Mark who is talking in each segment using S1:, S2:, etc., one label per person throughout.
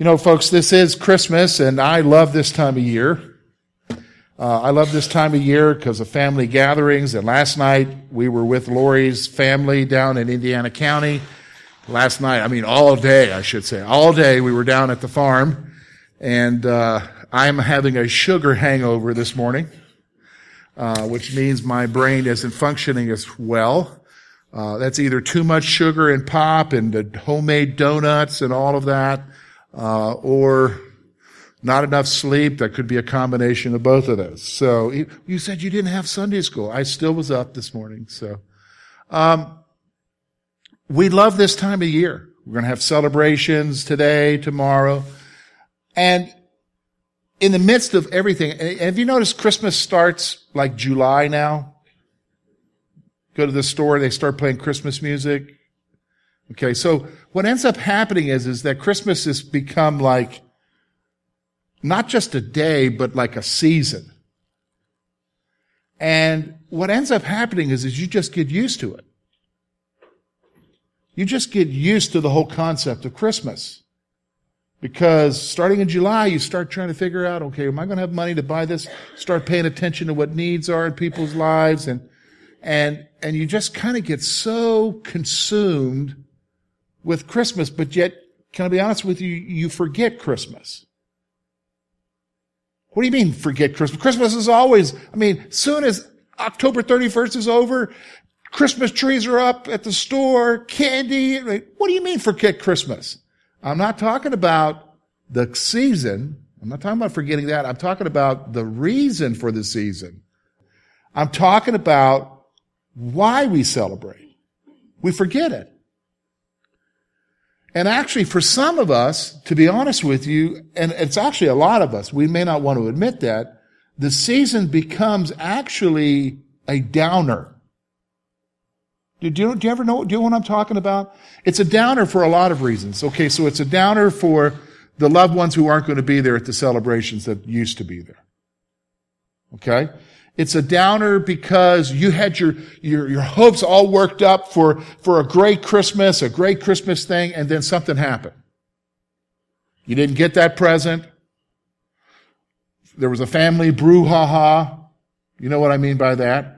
S1: You know, folks, this is Christmas, and I love this time of year. Uh, I love this time of year because of family gatherings. And last night we were with Lori's family down in Indiana County. Last night, I mean, all day, I should say, all day we were down at the farm, and uh, I'm having a sugar hangover this morning, uh, which means my brain isn't functioning as well. Uh, that's either too much sugar and pop and the homemade donuts and all of that uh, or not enough sleep. That could be a combination of both of those. So you said you didn't have Sunday school. I still was up this morning. So, um, we love this time of year. We're going to have celebrations today, tomorrow. And in the midst of everything, have you noticed Christmas starts like July now? Go to the store, they start playing Christmas music. Okay, so what ends up happening is, is that Christmas has become like not just a day, but like a season. And what ends up happening is, is you just get used to it. You just get used to the whole concept of Christmas. Because starting in July, you start trying to figure out, okay, am I going to have money to buy this? Start paying attention to what needs are in people's lives and, and, and you just kind of get so consumed with Christmas, but yet, can I be honest with you, you forget Christmas. What do you mean forget Christmas? Christmas is always, I mean, soon as October 31st is over, Christmas trees are up at the store, candy. What do you mean forget Christmas? I'm not talking about the season. I'm not talking about forgetting that. I'm talking about the reason for the season. I'm talking about why we celebrate. We forget it. And actually, for some of us, to be honest with you, and it's actually a lot of us, we may not want to admit that, the season becomes actually a downer. Do you, do you ever know, do you know what I'm talking about? It's a downer for a lot of reasons. Okay, so it's a downer for the loved ones who aren't going to be there at the celebrations that used to be there. Okay? It's a downer because you had your, your, your hopes all worked up for, for a great Christmas, a great Christmas thing, and then something happened. You didn't get that present. There was a family brouhaha. You know what I mean by that?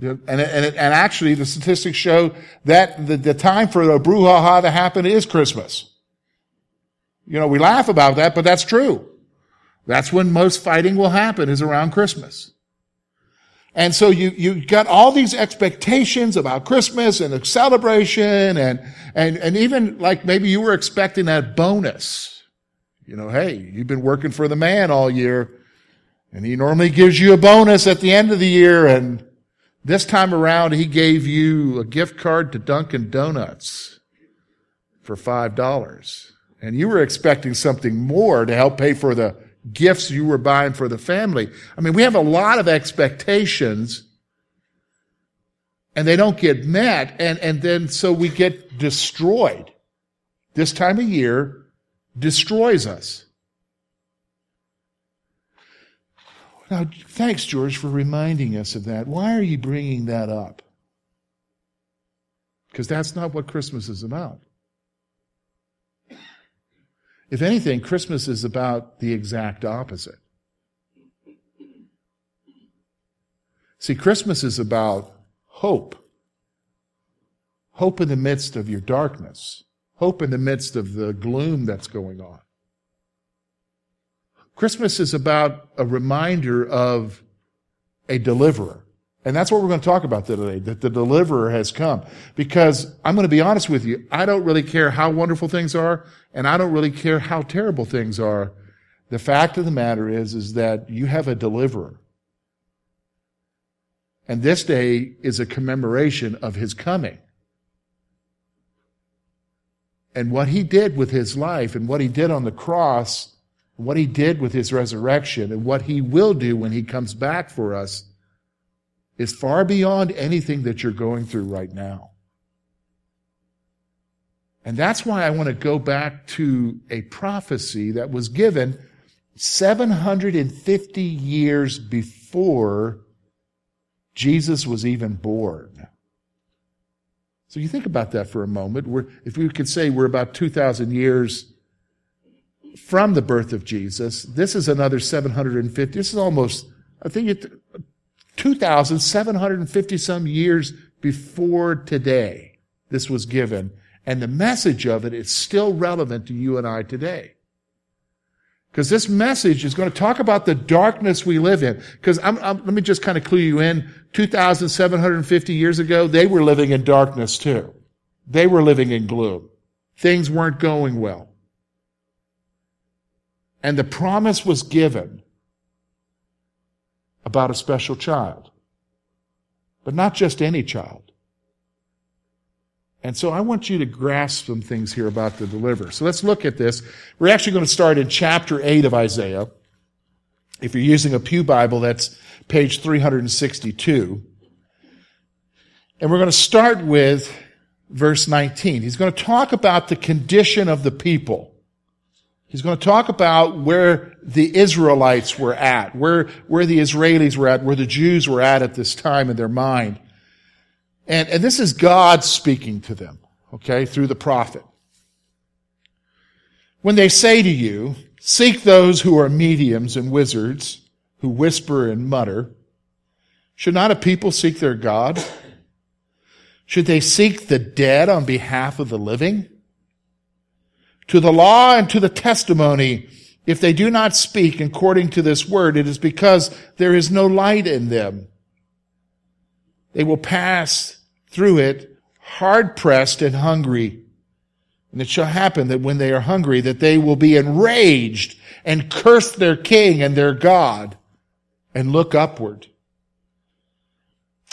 S1: And, and, and actually, the statistics show that the, the time for the brouhaha to happen is Christmas. You know, we laugh about that, but that's true. That's when most fighting will happen is around Christmas. And so you, you got all these expectations about Christmas and a celebration and, and, and even like maybe you were expecting that bonus. You know, hey, you've been working for the man all year and he normally gives you a bonus at the end of the year. And this time around, he gave you a gift card to Dunkin' Donuts for $5. And you were expecting something more to help pay for the gifts you were buying for the family. I mean, we have a lot of expectations and they don't get met. And, and then so we get destroyed. This time of year destroys us. Now, thanks, George, for reminding us of that. Why are you bringing that up? Because that's not what Christmas is about. If anything, Christmas is about the exact opposite. See, Christmas is about hope. Hope in the midst of your darkness. Hope in the midst of the gloom that's going on. Christmas is about a reminder of a deliverer. And that's what we're going to talk about today, that the deliverer has come. Because I'm going to be honest with you, I don't really care how wonderful things are, and I don't really care how terrible things are. The fact of the matter is, is that you have a deliverer. And this day is a commemoration of his coming. And what he did with his life and what he did on the cross, what he did with his resurrection and what he will do when he comes back for us is far beyond anything that you're going through right now. And that's why I want to go back to a prophecy that was given 750 years before Jesus was even born. So you think about that for a moment. We're, if we could say we're about 2,000 years from the birth of Jesus. This is another 750. This is almost, I think it, 2,750 some years before today. This was given. And the message of it is still relevant to you and I today. Because this message is going to talk about the darkness we live in. Because let me just kind of clue you in. 2,750 years ago, they were living in darkness too. They were living in gloom. Things weren't going well. And the promise was given about a special child. But not just any child. And so I want you to grasp some things here about the deliverer. So let's look at this. We're actually going to start in chapter 8 of Isaiah. If you're using a Pew Bible, that's page 362. And we're going to start with verse 19. He's going to talk about the condition of the people. He's going to talk about where the Israelites were at, where, where the Israelis were at, where the Jews were at at this time in their mind. And, and this is God speaking to them, okay, through the prophet. When they say to you, seek those who are mediums and wizards, who whisper and mutter, should not a people seek their God? Should they seek the dead on behalf of the living? To the law and to the testimony, if they do not speak according to this word, it is because there is no light in them. They will pass through it hard pressed and hungry. And it shall happen that when they are hungry, that they will be enraged and curse their king and their God and look upward.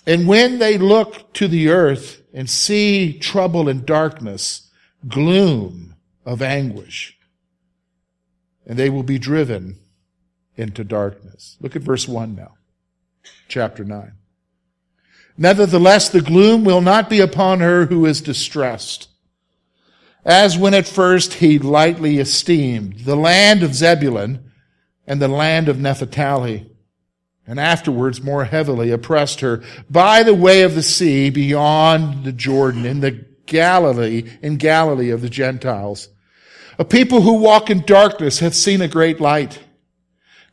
S1: And when they look to the earth and see trouble and darkness, gloom of anguish, and they will be driven into darkness. Look at verse 1 now, chapter 9. Nevertheless, the gloom will not be upon her who is distressed. As when at first he lightly esteemed the land of Zebulun and the land of Naphtali, and afterwards more heavily oppressed her by the way of the sea beyond the Jordan in the Galilee, in Galilee of the Gentiles. A people who walk in darkness have seen a great light.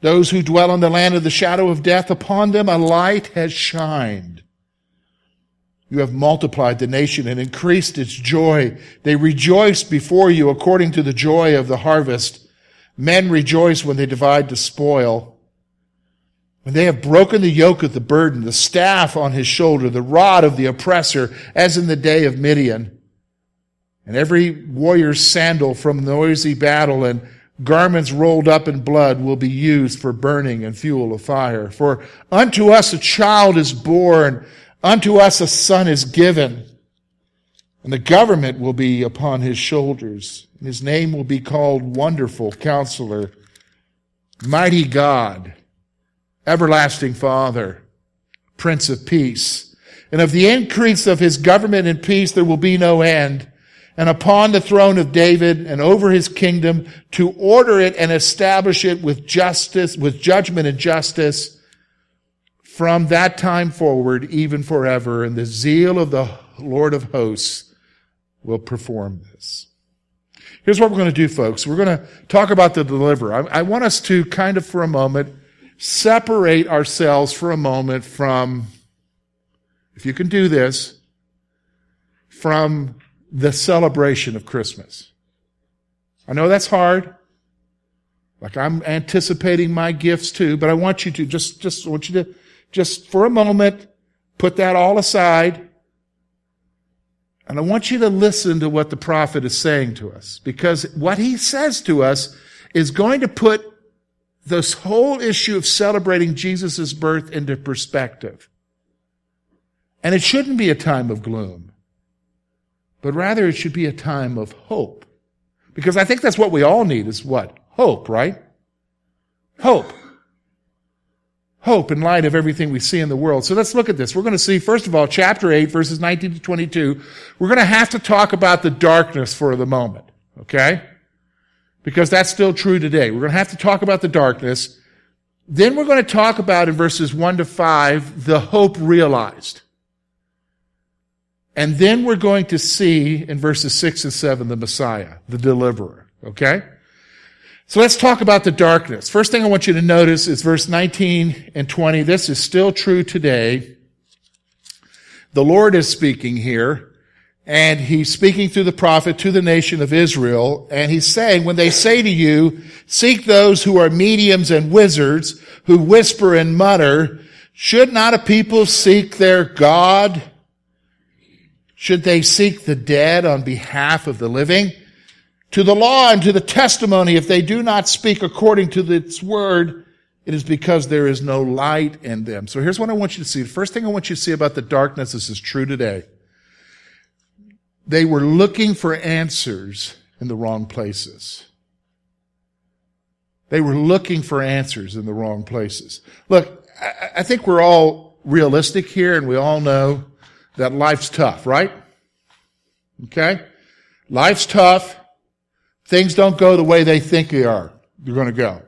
S1: Those who dwell in the land of the shadow of death, upon them a light has shined. You have multiplied the nation and increased its joy. They rejoice before you according to the joy of the harvest. Men rejoice when they divide the spoil. When they have broken the yoke of the burden, the staff on his shoulder, the rod of the oppressor, as in the day of Midian. And every warrior's sandal from noisy battle and garments rolled up in blood will be used for burning and fuel of fire. For unto us a child is born, Unto us a son is given, and the government will be upon his shoulders. His name will be called Wonderful Counselor, Mighty God, Everlasting Father, Prince of Peace. And of the increase of his government and peace there will be no end. And upon the throne of David and over his kingdom to order it and establish it with justice, with judgment and justice from that time forward, even forever, and the zeal of the Lord of hosts will perform this. Here's what we're going to do, folks. We're going to talk about the deliverer. I, I want us to kind of, for a moment, separate ourselves for a moment from, if you can do this, from the celebration of Christmas. I know that's hard. Like I'm anticipating my gifts too, but I want you to just, just want you to just for a moment, put that all aside. And I want you to listen to what the prophet is saying to us because what he says to us is going to put this whole issue of celebrating Jesus' birth into perspective. And it shouldn't be a time of gloom, but rather it should be a time of hope. Because I think that's what we all need is what? Hope, right? Hope hope in light of everything we see in the world. So let's look at this. We're going to see, first of all, chapter 8, verses 19 to 22. We're going to have to talk about the darkness for the moment, okay? Because that's still true today. We're going to have to talk about the darkness. Then we're going to talk about in verses 1 to 5 the hope realized. And then we're going to see in verses 6 and 7 the Messiah, the deliverer, okay? So let's talk about the darkness. First thing I want you to notice is verse 19 and 20. This is still true today. The Lord is speaking here, and he's speaking through the prophet to the nation of Israel, and he's saying, when they say to you, seek those who are mediums and wizards, who whisper and mutter, should not a people seek their God? Should they seek the dead on behalf of the living? to the law and to the testimony, if they do not speak according to its word, it is because there is no light in them. So here's what I want you to see. The first thing I want you to see about the darkness, this is true today. They were looking for answers in the wrong places. They were looking for answers in the wrong places. Look, I think we're all realistic here and we all know that life's tough, right? Okay? Life's tough. Things don't go the way they think they are. They're going to go.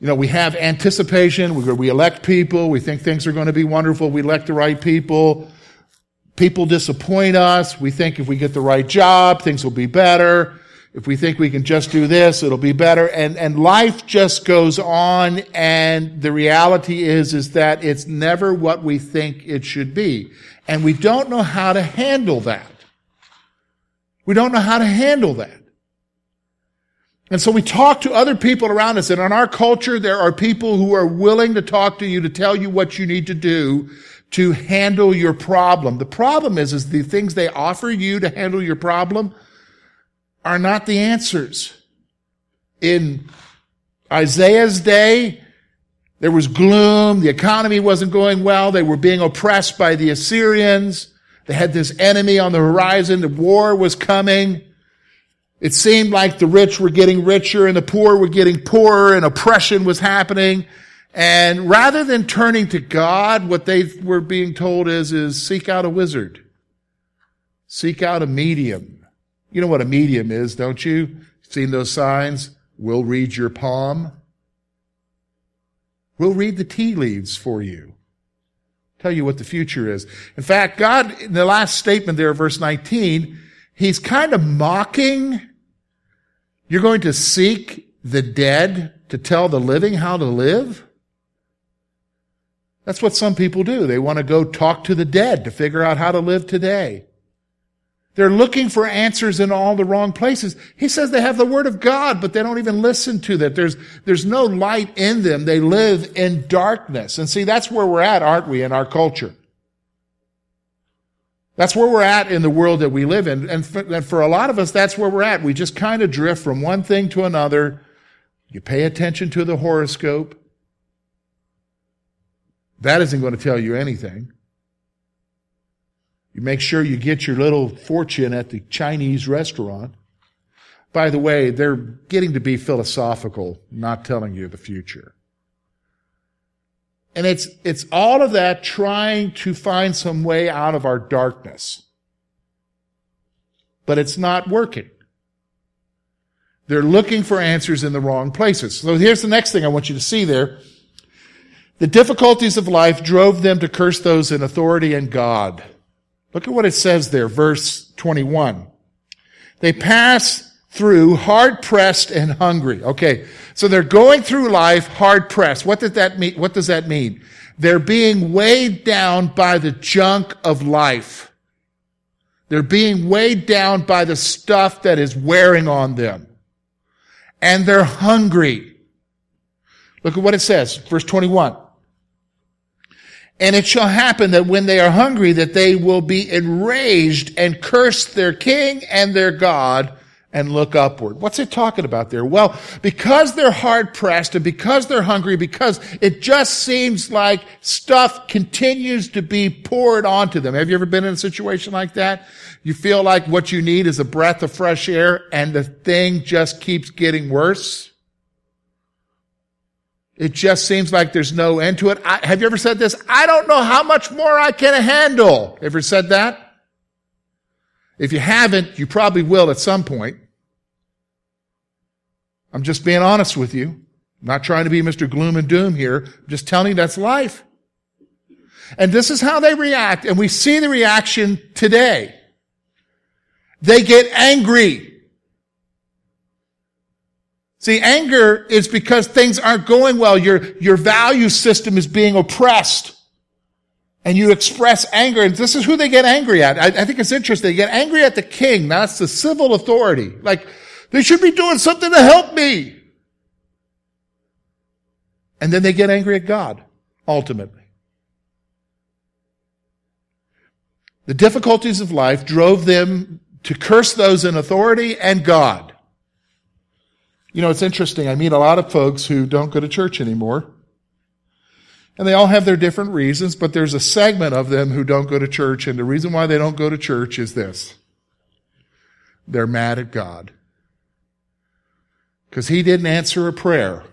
S1: You know, we have anticipation. We, we elect people. We think things are going to be wonderful. We elect the right people. People disappoint us. We think if we get the right job, things will be better. If we think we can just do this, it'll be better. And, and life just goes on. And the reality is, is that it's never what we think it should be. And we don't know how to handle that. We don't know how to handle that. And so we talk to other people around us. And in our culture, there are people who are willing to talk to you to tell you what you need to do to handle your problem. The problem is, is the things they offer you to handle your problem are not the answers. In Isaiah's day, there was gloom. The economy wasn't going well. They were being oppressed by the Assyrians. They had this enemy on the horizon. The war was coming. It seemed like the rich were getting richer and the poor were getting poorer and oppression was happening. And rather than turning to God, what they were being told is, is seek out a wizard. Seek out a medium. You know what a medium is, don't you? Seen those signs? We'll read your palm. We'll read the tea leaves for you. Tell you what the future is. In fact, God, in the last statement there, verse 19, he's kind of mocking. You're going to seek the dead to tell the living how to live? That's what some people do. They want to go talk to the dead to figure out how to live today. They're looking for answers in all the wrong places. He says they have the word of God, but they don't even listen to that. There's, there's no light in them. They live in darkness. And see, that's where we're at, aren't we, in our culture? That's where we're at in the world that we live in. And for, and for a lot of us, that's where we're at. We just kind of drift from one thing to another. You pay attention to the horoscope. That isn't going to tell you anything. You make sure you get your little fortune at the Chinese restaurant. By the way, they're getting to be philosophical, not telling you the future. And it's, it's all of that trying to find some way out of our darkness. But it's not working. They're looking for answers in the wrong places. So here's the next thing I want you to see there. The difficulties of life drove them to curse those in authority and God. Look at what it says there, verse 21. They pass through hard pressed and hungry. Okay. So they're going through life hard pressed. What does that mean? What does that mean? They're being weighed down by the junk of life. They're being weighed down by the stuff that is wearing on them. And they're hungry. Look at what it says, verse 21. And it shall happen that when they are hungry, that they will be enraged and curse their king and their God and look upward. What's it talking about there? Well, because they're hard pressed and because they're hungry, because it just seems like stuff continues to be poured onto them. Have you ever been in a situation like that? You feel like what you need is a breath of fresh air and the thing just keeps getting worse. It just seems like there's no end to it. I, have you ever said this? I don't know how much more I can handle. Ever said that? If you haven't, you probably will at some point. I'm just being honest with you. I'm not trying to be Mr. Gloom and Doom here. I'm just telling you that's life. And this is how they react. And we see the reaction today. They get angry. See, anger is because things aren't going well. Your, your value system is being oppressed. And you express anger, and this is who they get angry at. I, I think it's interesting. They get angry at the king. That's the civil authority. Like, they should be doing something to help me. And then they get angry at God, ultimately. The difficulties of life drove them to curse those in authority and God. You know, it's interesting. I meet a lot of folks who don't go to church anymore. And they all have their different reasons, but there's a segment of them who don't go to church, and the reason why they don't go to church is this. They're mad at God. Because He didn't answer a prayer.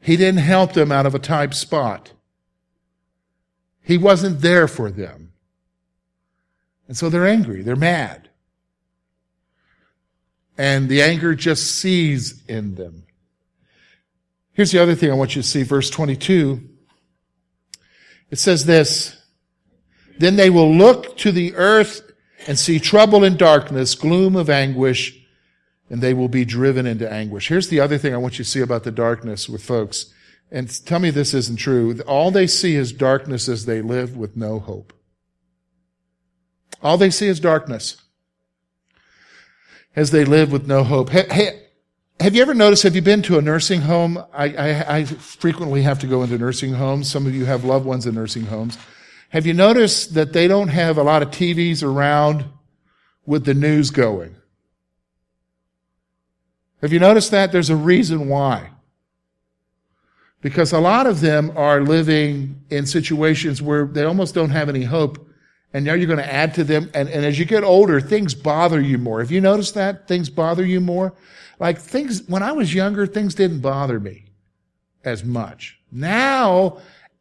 S1: He didn't help them out of a tight spot. He wasn't there for them. And so they're angry. They're mad and the anger just sees in them. Here's the other thing I want you to see, verse 22. It says this, Then they will look to the earth and see trouble and darkness, gloom of anguish, and they will be driven into anguish. Here's the other thing I want you to see about the darkness with folks. And tell me this isn't true. All they see is darkness as they live with no hope. All they see is darkness as they live with no hope. Hey, have you ever noticed, have you been to a nursing home? I, I, I, frequently have to go into nursing homes. Some of you have loved ones in nursing homes. Have you noticed that they don't have a lot of TVs around with the news going? Have you noticed that? There's a reason why. Because a lot of them are living in situations where they almost don't have any hope and now you're going to add to them. And, and as you get older, things bother you more. Have you noticed that? Things bother you more? Like things, when I was younger, things didn't bother me as much. Now,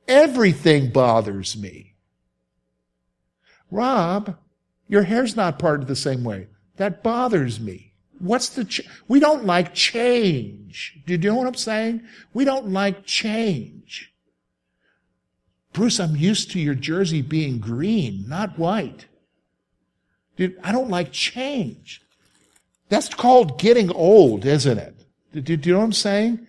S1: everything bothers me. Rob, your hair's not parted the same way. That bothers me. What's the, ch- we don't like change. Do you know what I'm saying? We don't like change. Bruce, I'm used to your jersey being green, not white. Dude, I don't like change. That's called getting old, isn't it? Do, do you know what I'm saying?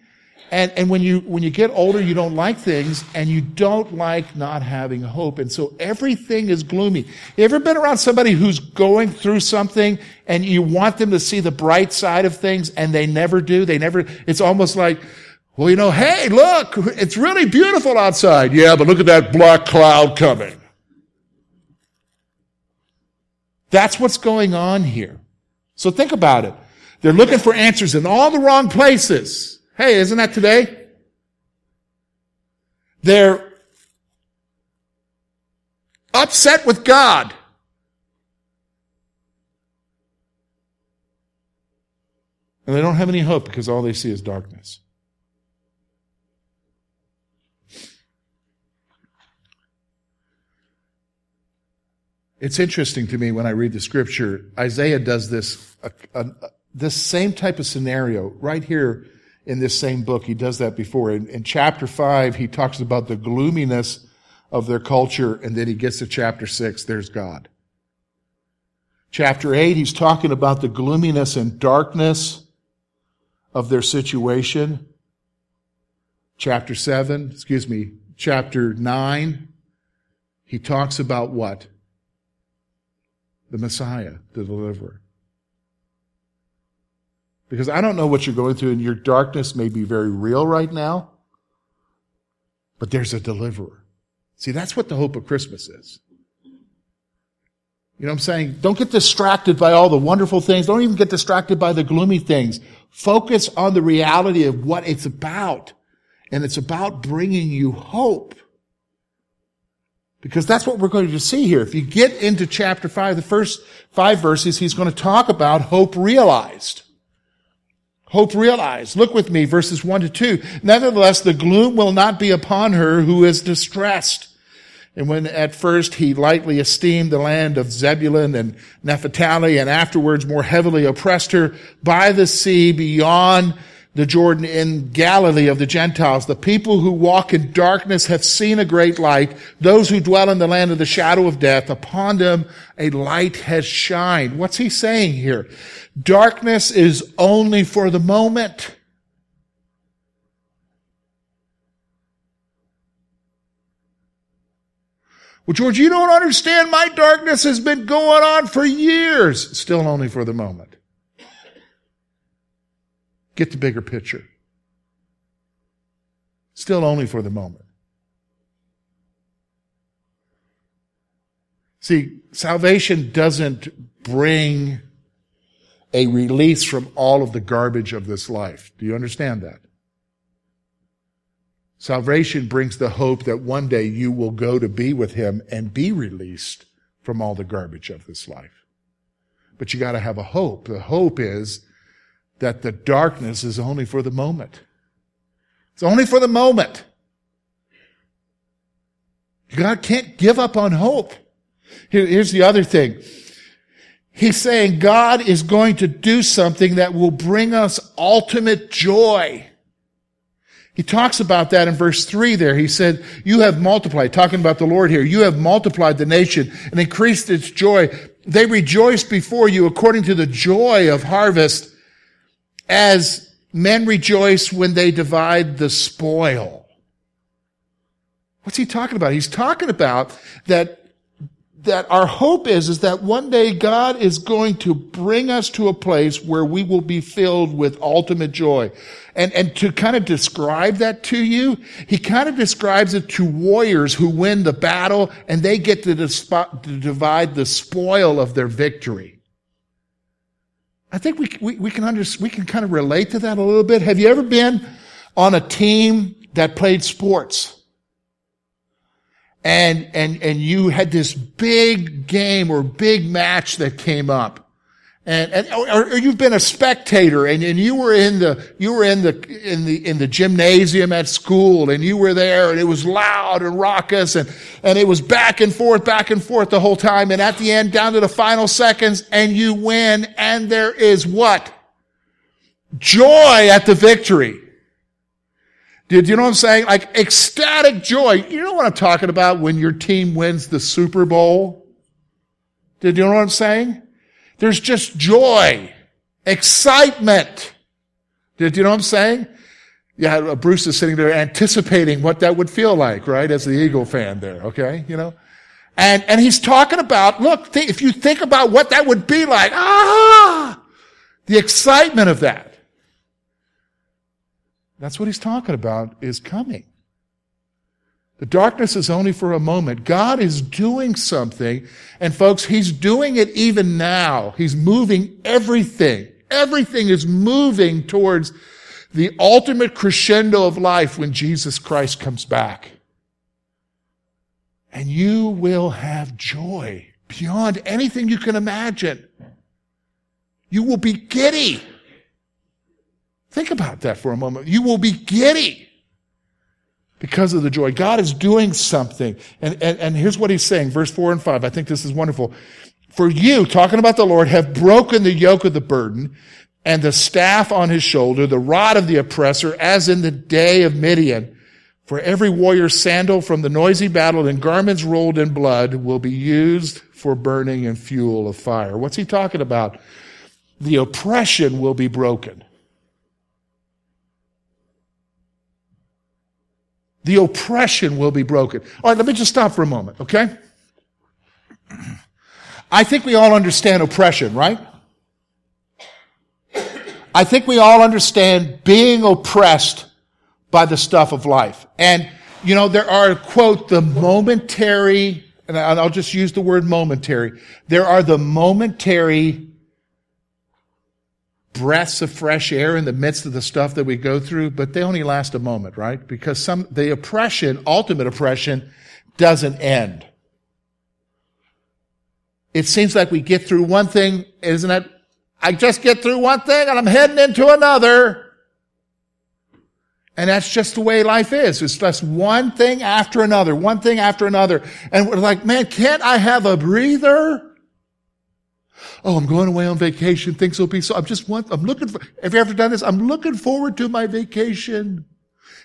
S1: And, and when you, when you get older, you don't like things and you don't like not having hope. And so everything is gloomy. You ever been around somebody who's going through something and you want them to see the bright side of things and they never do? They never, it's almost like, well, you know, hey, look, it's really beautiful outside. Yeah, but look at that black cloud coming. That's what's going on here. So think about it. They're looking for answers in all the wrong places. Hey, isn't that today? They're upset with God. And they don't have any hope because all they see is darkness. It's interesting to me when I read the scripture. Isaiah does this, this same type of scenario right here in this same book. He does that before. In, in chapter five, he talks about the gloominess of their culture, and then he gets to chapter six, there's God. Chapter eight, he's talking about the gloominess and darkness of their situation. Chapter seven, excuse me, chapter nine, he talks about what? The Messiah, the deliverer. Because I don't know what you're going through, and your darkness may be very real right now, but there's a deliverer. See, that's what the hope of Christmas is. You know what I'm saying? Don't get distracted by all the wonderful things. Don't even get distracted by the gloomy things. Focus on the reality of what it's about. And it's about bringing you hope. Because that's what we're going to see here. If you get into chapter 5, the first five verses, he's going to talk about hope realized. Hope realized. Look with me, verses 1 to 2. Nevertheless, the gloom will not be upon her who is distressed. And when at first he lightly esteemed the land of Zebulun and Naphtali and afterwards more heavily oppressed her by the sea beyond the Jordan in Galilee of the Gentiles. The people who walk in darkness have seen a great light. Those who dwell in the land of the shadow of death, upon them a light has shined. What's he saying here? Darkness is only for the moment. Well, George, you don't understand. My darkness has been going on for years. Still only for the moment. Get the bigger picture. Still only for the moment. See, salvation doesn't bring a release from all of the garbage of this life. Do you understand that? Salvation brings the hope that one day you will go to be with him and be released from all the garbage of this life. But you gotta have a hope. The hope is that the darkness is only for the moment. It's only for the moment. God can't give up on hope. Here, here's the other thing. He's saying God is going to do something that will bring us ultimate joy. He talks about that in verse 3 there. He said, You have multiplied, talking about the Lord here, you have multiplied the nation and increased its joy. They rejoice before you according to the joy of harvest as men rejoice when they divide the spoil. What's he talking about? He's talking about that that our hope is, is that one day God is going to bring us to a place where we will be filled with ultimate joy. And, and to kind of describe that to you, he kind of describes it to warriors who win the battle and they get to, to divide the spoil of their victory. I think we, we, we can under, we can kind of relate to that a little bit. Have you ever been on a team that played sports? and, and, and you had this big game or big match that came up. And, and or, or, you've been a spectator and, and you were in the you were in the in the in the gymnasium at school and you were there and it was loud and raucous and and it was back and forth back and forth the whole time and at the end down to the final seconds and you win and there is what joy at the victory did you know what I'm saying? Like ecstatic joy. You know what I'm talking about when your team wins the Super Bowl? Did you know what I'm saying? There's just joy, excitement. Did you know what I'm saying? Yeah, Bruce is sitting there anticipating what that would feel like, right? As the Eagle fan there, okay? You know? And, and he's talking about, look, th- if you think about what that would be like, ah, the excitement of that. That's what he's talking about is coming. The darkness is only for a moment. God is doing something. And folks, he's doing it even now. He's moving everything. Everything is moving towards the ultimate crescendo of life when Jesus Christ comes back. And you will have joy beyond anything you can imagine. You will be giddy. Think about that for a moment. You will be giddy because of the joy. God is doing something. And, and, and here's what he's saying, verse 4 and 5. I think this is wonderful. For you, talking about the Lord, have broken the yoke of the burden and the staff on his shoulder, the rod of the oppressor, as in the day of Midian. For every warrior's sandal from the noisy battle and garments rolled in blood will be used for burning and fuel of fire. What's he talking about? The oppression will be broken. The oppression will be broken. All right, let me just stop for a moment, okay? I think we all understand oppression, right? I think we all understand being oppressed by the stuff of life. And, you know, there are, quote, the momentary, and I'll just use the word momentary. There are the momentary breaths of fresh air in the midst of the stuff that we go through, but they only last a moment, right? Because some, the oppression, ultimate oppression, doesn't end. It seems like we get through one thing, isn't it? I just get through one thing and I'm heading into another. And that's just the way life is. It's just one thing after another, one thing after another. And we're like, man, can't I have a breather? Oh, I'm going away on vacation. Things will be so, I'm just want, I'm looking for, have you ever done this? I'm looking forward to my vacation.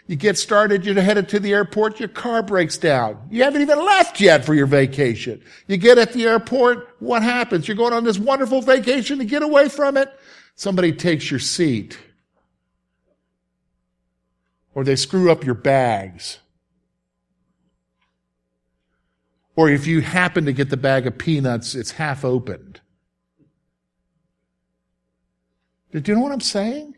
S1: You get started, you're headed to the airport, your car breaks down. You haven't even left yet for your vacation. You get at the airport, what happens? You're going on this wonderful vacation to get away from it. Somebody takes your seat. Or they screw up your bags. Or if you happen to get the bag of peanuts, it's half opened. Do you know what I'm saying?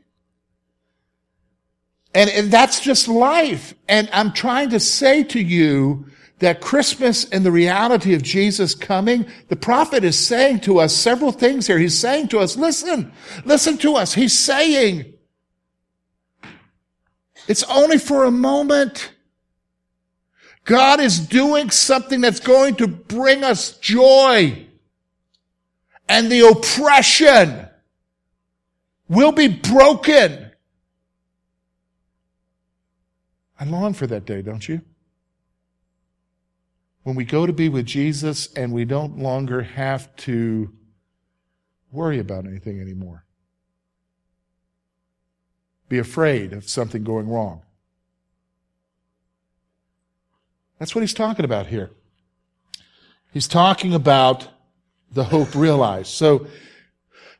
S1: And, and that's just life. And I'm trying to say to you that Christmas and the reality of Jesus coming, the prophet is saying to us several things here. He's saying to us, listen, listen to us. He's saying, it's only for a moment. God is doing something that's going to bring us joy. And the oppression will be broken. I long for that day, don't you? When we go to be with Jesus and we don't longer have to worry about anything anymore. Be afraid of something going wrong. That's what he's talking about here. He's talking about the hope realized. So,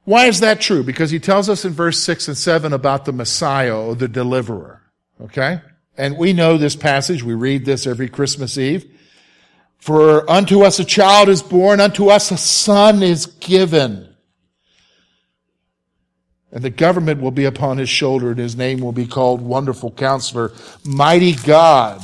S1: why is that true? Because he tells us in verse 6 and 7 about the Messiah or the deliverer. Okay? And we know this passage. We read this every Christmas Eve. For unto us a child is born, unto us a son is given. And the government will be upon his shoulder, and his name will be called Wonderful Counselor, Mighty God,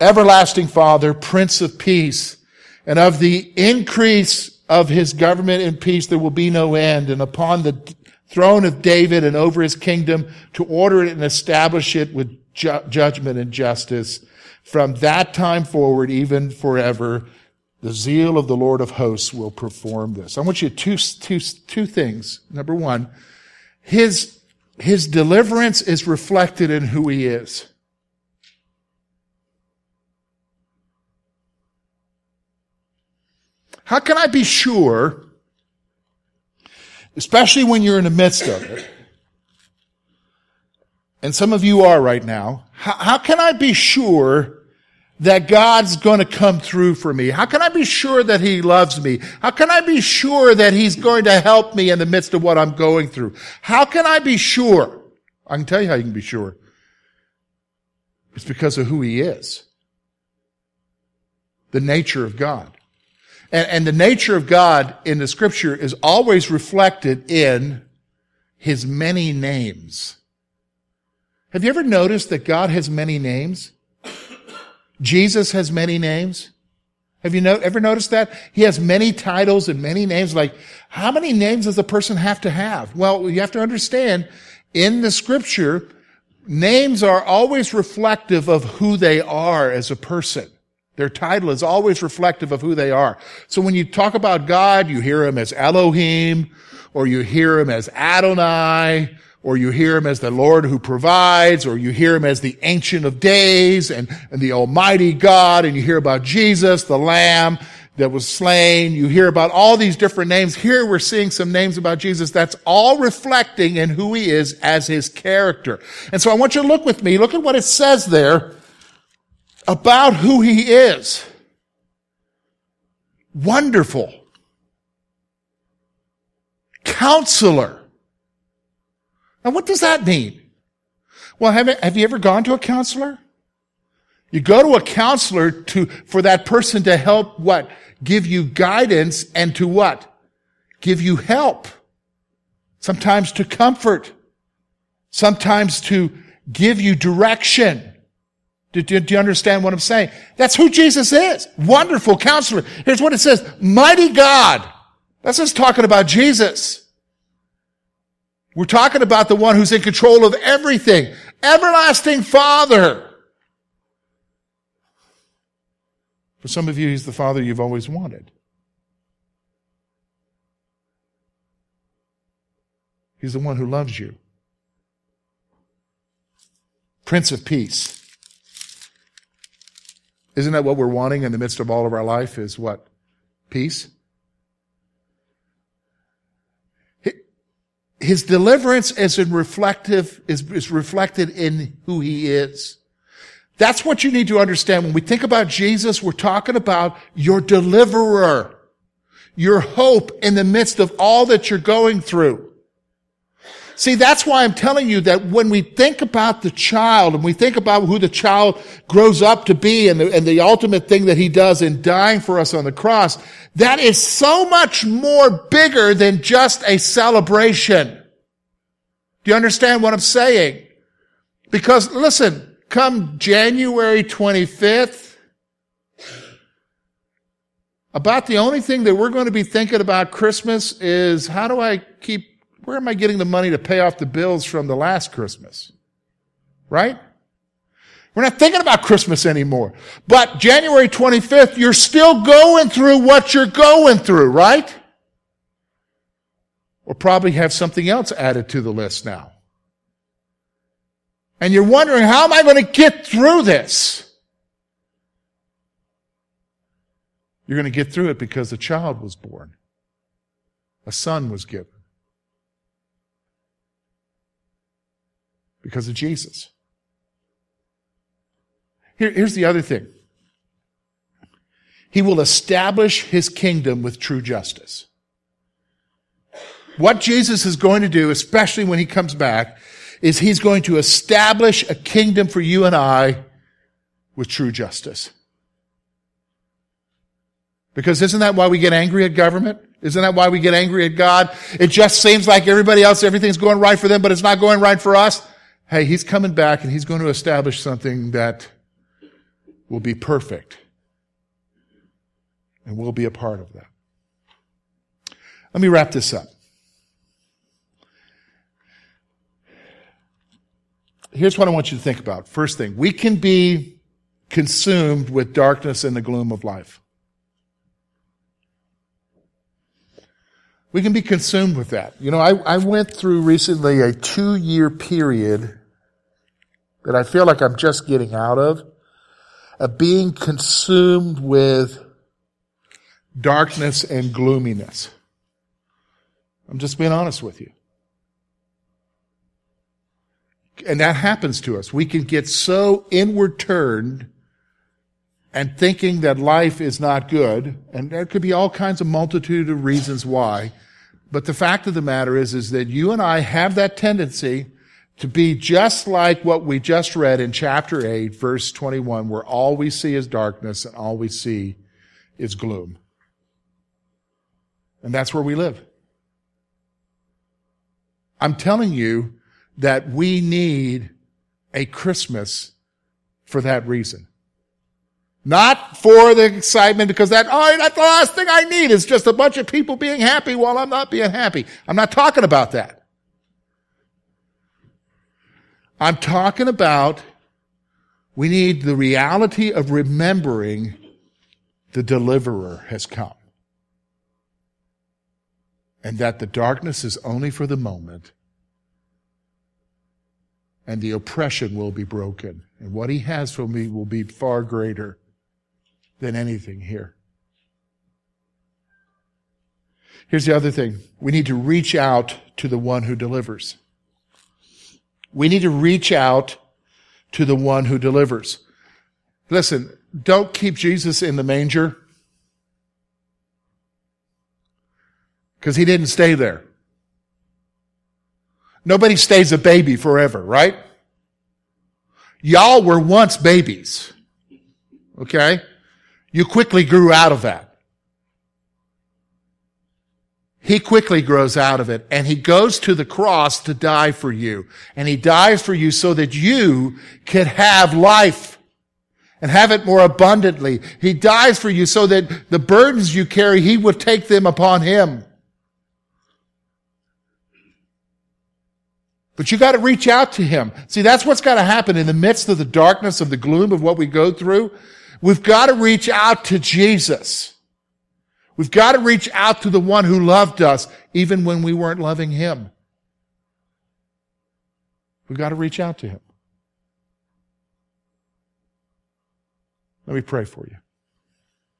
S1: Everlasting Father, Prince of Peace. And of the increase of his government and peace there will be no end. And upon the throne of David and over his kingdom to order it and establish it with ju- judgment and justice. From that time forward, even forever, the zeal of the Lord of hosts will perform this. I want you to two, two, two things. Number one, his, his deliverance is reflected in who he is. How can I be sure, especially when you're in the midst of it, and some of you are right now, how, how can I be sure that God's going to come through for me? How can I be sure that He loves me? How can I be sure that He's going to help me in the midst of what I'm going through? How can I be sure? I can tell you how you can be sure. It's because of who He is. The nature of God. And, and the nature of God in the scripture is always reflected in His many names. Have you ever noticed that God has many names? Jesus has many names. Have you no, ever noticed that? He has many titles and many names. Like, how many names does a person have to have? Well, you have to understand, in the scripture, names are always reflective of who they are as a person. Their title is always reflective of who they are. So when you talk about God, you hear him as Elohim, or you hear him as Adonai, or you hear him as the Lord who provides, or you hear him as the Ancient of Days and, and the Almighty God, and you hear about Jesus, the Lamb that was slain. You hear about all these different names. Here we're seeing some names about Jesus. That's all reflecting in who he is as his character. And so I want you to look with me. Look at what it says there about who he is. Wonderful. Counselor now, what does that mean? Well, have, have you ever gone to a counselor? You go to a counselor to, for that person to help what? Give you guidance and to what? Give you help. Sometimes to comfort. Sometimes to give you direction. Do, do, do, you understand what I'm saying? That's who Jesus is. Wonderful counselor. Here's what it says. Mighty God. That's just talking about Jesus. We're talking about the one who's in control of everything. Everlasting Father. For some of you, he's the Father you've always wanted. He's the one who loves you. Prince of Peace. Isn't that what we're wanting in the midst of all of our life is what? Peace? his deliverance is in reflective, is, is reflected in who he is. That's what you need to understand. When we think about Jesus, we're talking about your deliverer, your hope in the midst of all that you're going through. See, that's why I'm telling you that when we think about the child and we think about who the child grows up to be and the, and the ultimate thing that he does in dying for us on the cross, that is so much more bigger than just a celebration. Do you understand what I'm saying? Because listen, come January 25th, about the only thing that we're going to be thinking about Christmas is how do I keep where am I getting the money to pay off the bills from the last Christmas? Right? We're not thinking about Christmas anymore. But January 25th, you're still going through what you're going through, right? Or probably have something else added to the list now. And you're wondering, how am I going to get through this? You're going to get through it because a child was born. A son was given. Because of Jesus. Here, here's the other thing. He will establish his kingdom with true justice. What Jesus is going to do, especially when he comes back, is he's going to establish a kingdom for you and I with true justice. Because isn't that why we get angry at government? Isn't that why we get angry at God? It just seems like everybody else, everything's going right for them, but it's not going right for us hey, he's coming back and he's going to establish something that will be perfect. And we'll be a part of that. Let me wrap this up. Here's what I want you to think about. First thing, we can be consumed with darkness and the gloom of life. We can be consumed with that. You know, I, I went through recently a two year period that I feel like I'm just getting out of, of being consumed with darkness and gloominess. I'm just being honest with you. And that happens to us. We can get so inward turned and thinking that life is not good, and there could be all kinds of multitude of reasons why. But the fact of the matter is, is that you and I have that tendency to be just like what we just read in chapter 8, verse 21, where all we see is darkness and all we see is gloom. And that's where we live. I'm telling you that we need a Christmas for that reason. Not for the excitement because that, oh, that's the last thing I need is just a bunch of people being happy while I'm not being happy. I'm not talking about that. I'm talking about we need the reality of remembering the deliverer has come. And that the darkness is only for the moment. And the oppression will be broken. And what he has for me will be far greater than anything here. Here's the other thing. We need to reach out to the one who delivers. We need to reach out to the one who delivers. Listen, don't keep Jesus in the manger because he didn't stay there. Nobody stays a baby forever, right? Y'all were once babies. Okay? You quickly grew out of that he quickly grows out of it and he goes to the cross to die for you. And he dies for you so that you can have life and have it more abundantly. He dies for you so that the burdens you carry, he would take them upon him. But you got to reach out to him. See, that's what's got to happen in the midst of the darkness of the gloom of what we go through. We've got to reach out to Jesus. We've got to reach out to the one who loved us even when we weren't loving him. We've got to reach out to him. Let me pray for you.